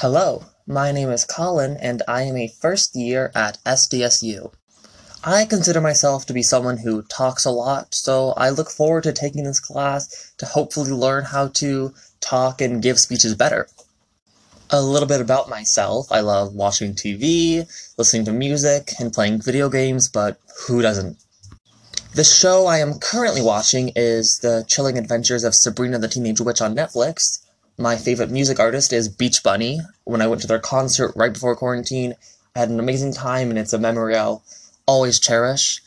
Hello, my name is Collin and I am a first year at SDSU. I consider myself to be someone who talks a lot, so I look forward to taking this class to hopefully learn how to talk and give speeches better. A little bit about myself I love watching TV, listening to music, and playing video games, but who doesn't? The show I am currently watching is The Chilling Adventures of Sabrina the Teenage Witch on Netflix, my favorite music artist is Beach Bunny. When I went to their concert right before quarantine, I had an amazing time and it's a memory I'll always cherish.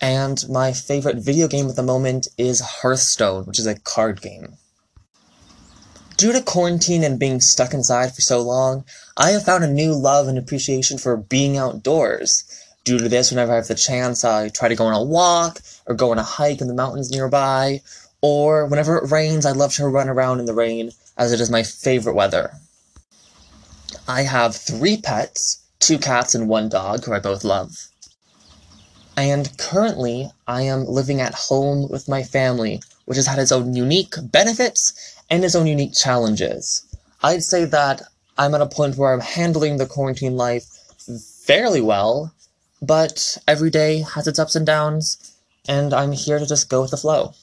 And my favorite video game at the moment is Hearthstone, which is a card game. Due to quarantine and being stuck inside for so long, I have found a new love and appreciation for being outdoors. Due to this, whenever I have the chance, I try to go on a walk or go on a hike in the mountains nearby, or whenever it rains, I love to run around in the rain as it is my favorite weather. I have three pets, two cats and one dog, who I both love. And currently, I am living at home with my family, which has had its own unique benefits and its own unique challenges. I'd say that I'm at a point where I'm handling the quarantine life fairly well, but every day has its ups and downs, and I'm here to just go with the flow.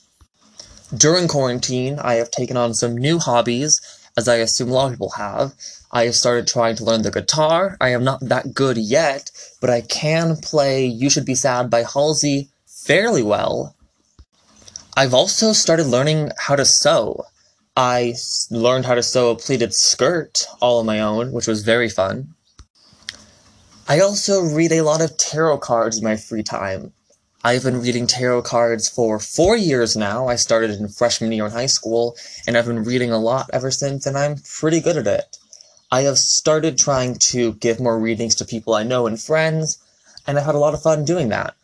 During quarantine, I have taken on some new hobbies, as I assume a lot of people have. I have started trying to learn the guitar. I am not that good yet, but I can play You Should Be Sad by Halsey fairly well. I've also started learning how to sew. I learned how to sew a pleated skirt all on my own, which was very fun. I also read a lot of tarot cards in my free time. I've been reading tarot cards for four years now. I started in freshman year in high school, and I've been reading a lot ever since, and I'm pretty good at it. I have started trying to give more readings to people I know and friends, and I've had a lot of fun doing that.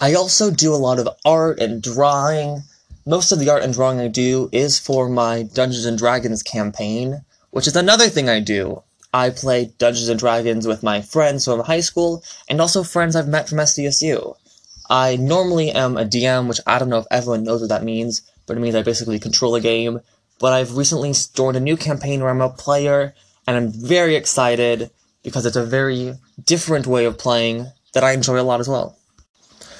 I also do a lot of art and drawing. Most of the art and drawing I do is for my Dungeons and Dragons campaign, which is another thing I do. I play Dungeons and Dragons with my friends from high school, and also friends I've met from SDSU. I normally am a DM, which I don't know if everyone knows what that means, but it means I basically control a game. But I've recently joined a new campaign where I'm a player, and I'm very excited because it's a very different way of playing that I enjoy a lot as well.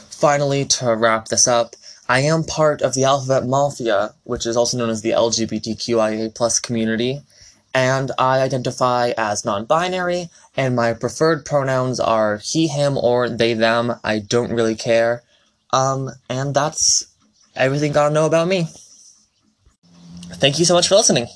Finally, to wrap this up, I am part of the Alphabet Mafia, which is also known as the LGBTQIA community, and I identify as non-binary, and my preferred pronouns are he, him, or they, them. I don't really care. Um, and that's everything gotta know about me. Thank you so much for listening.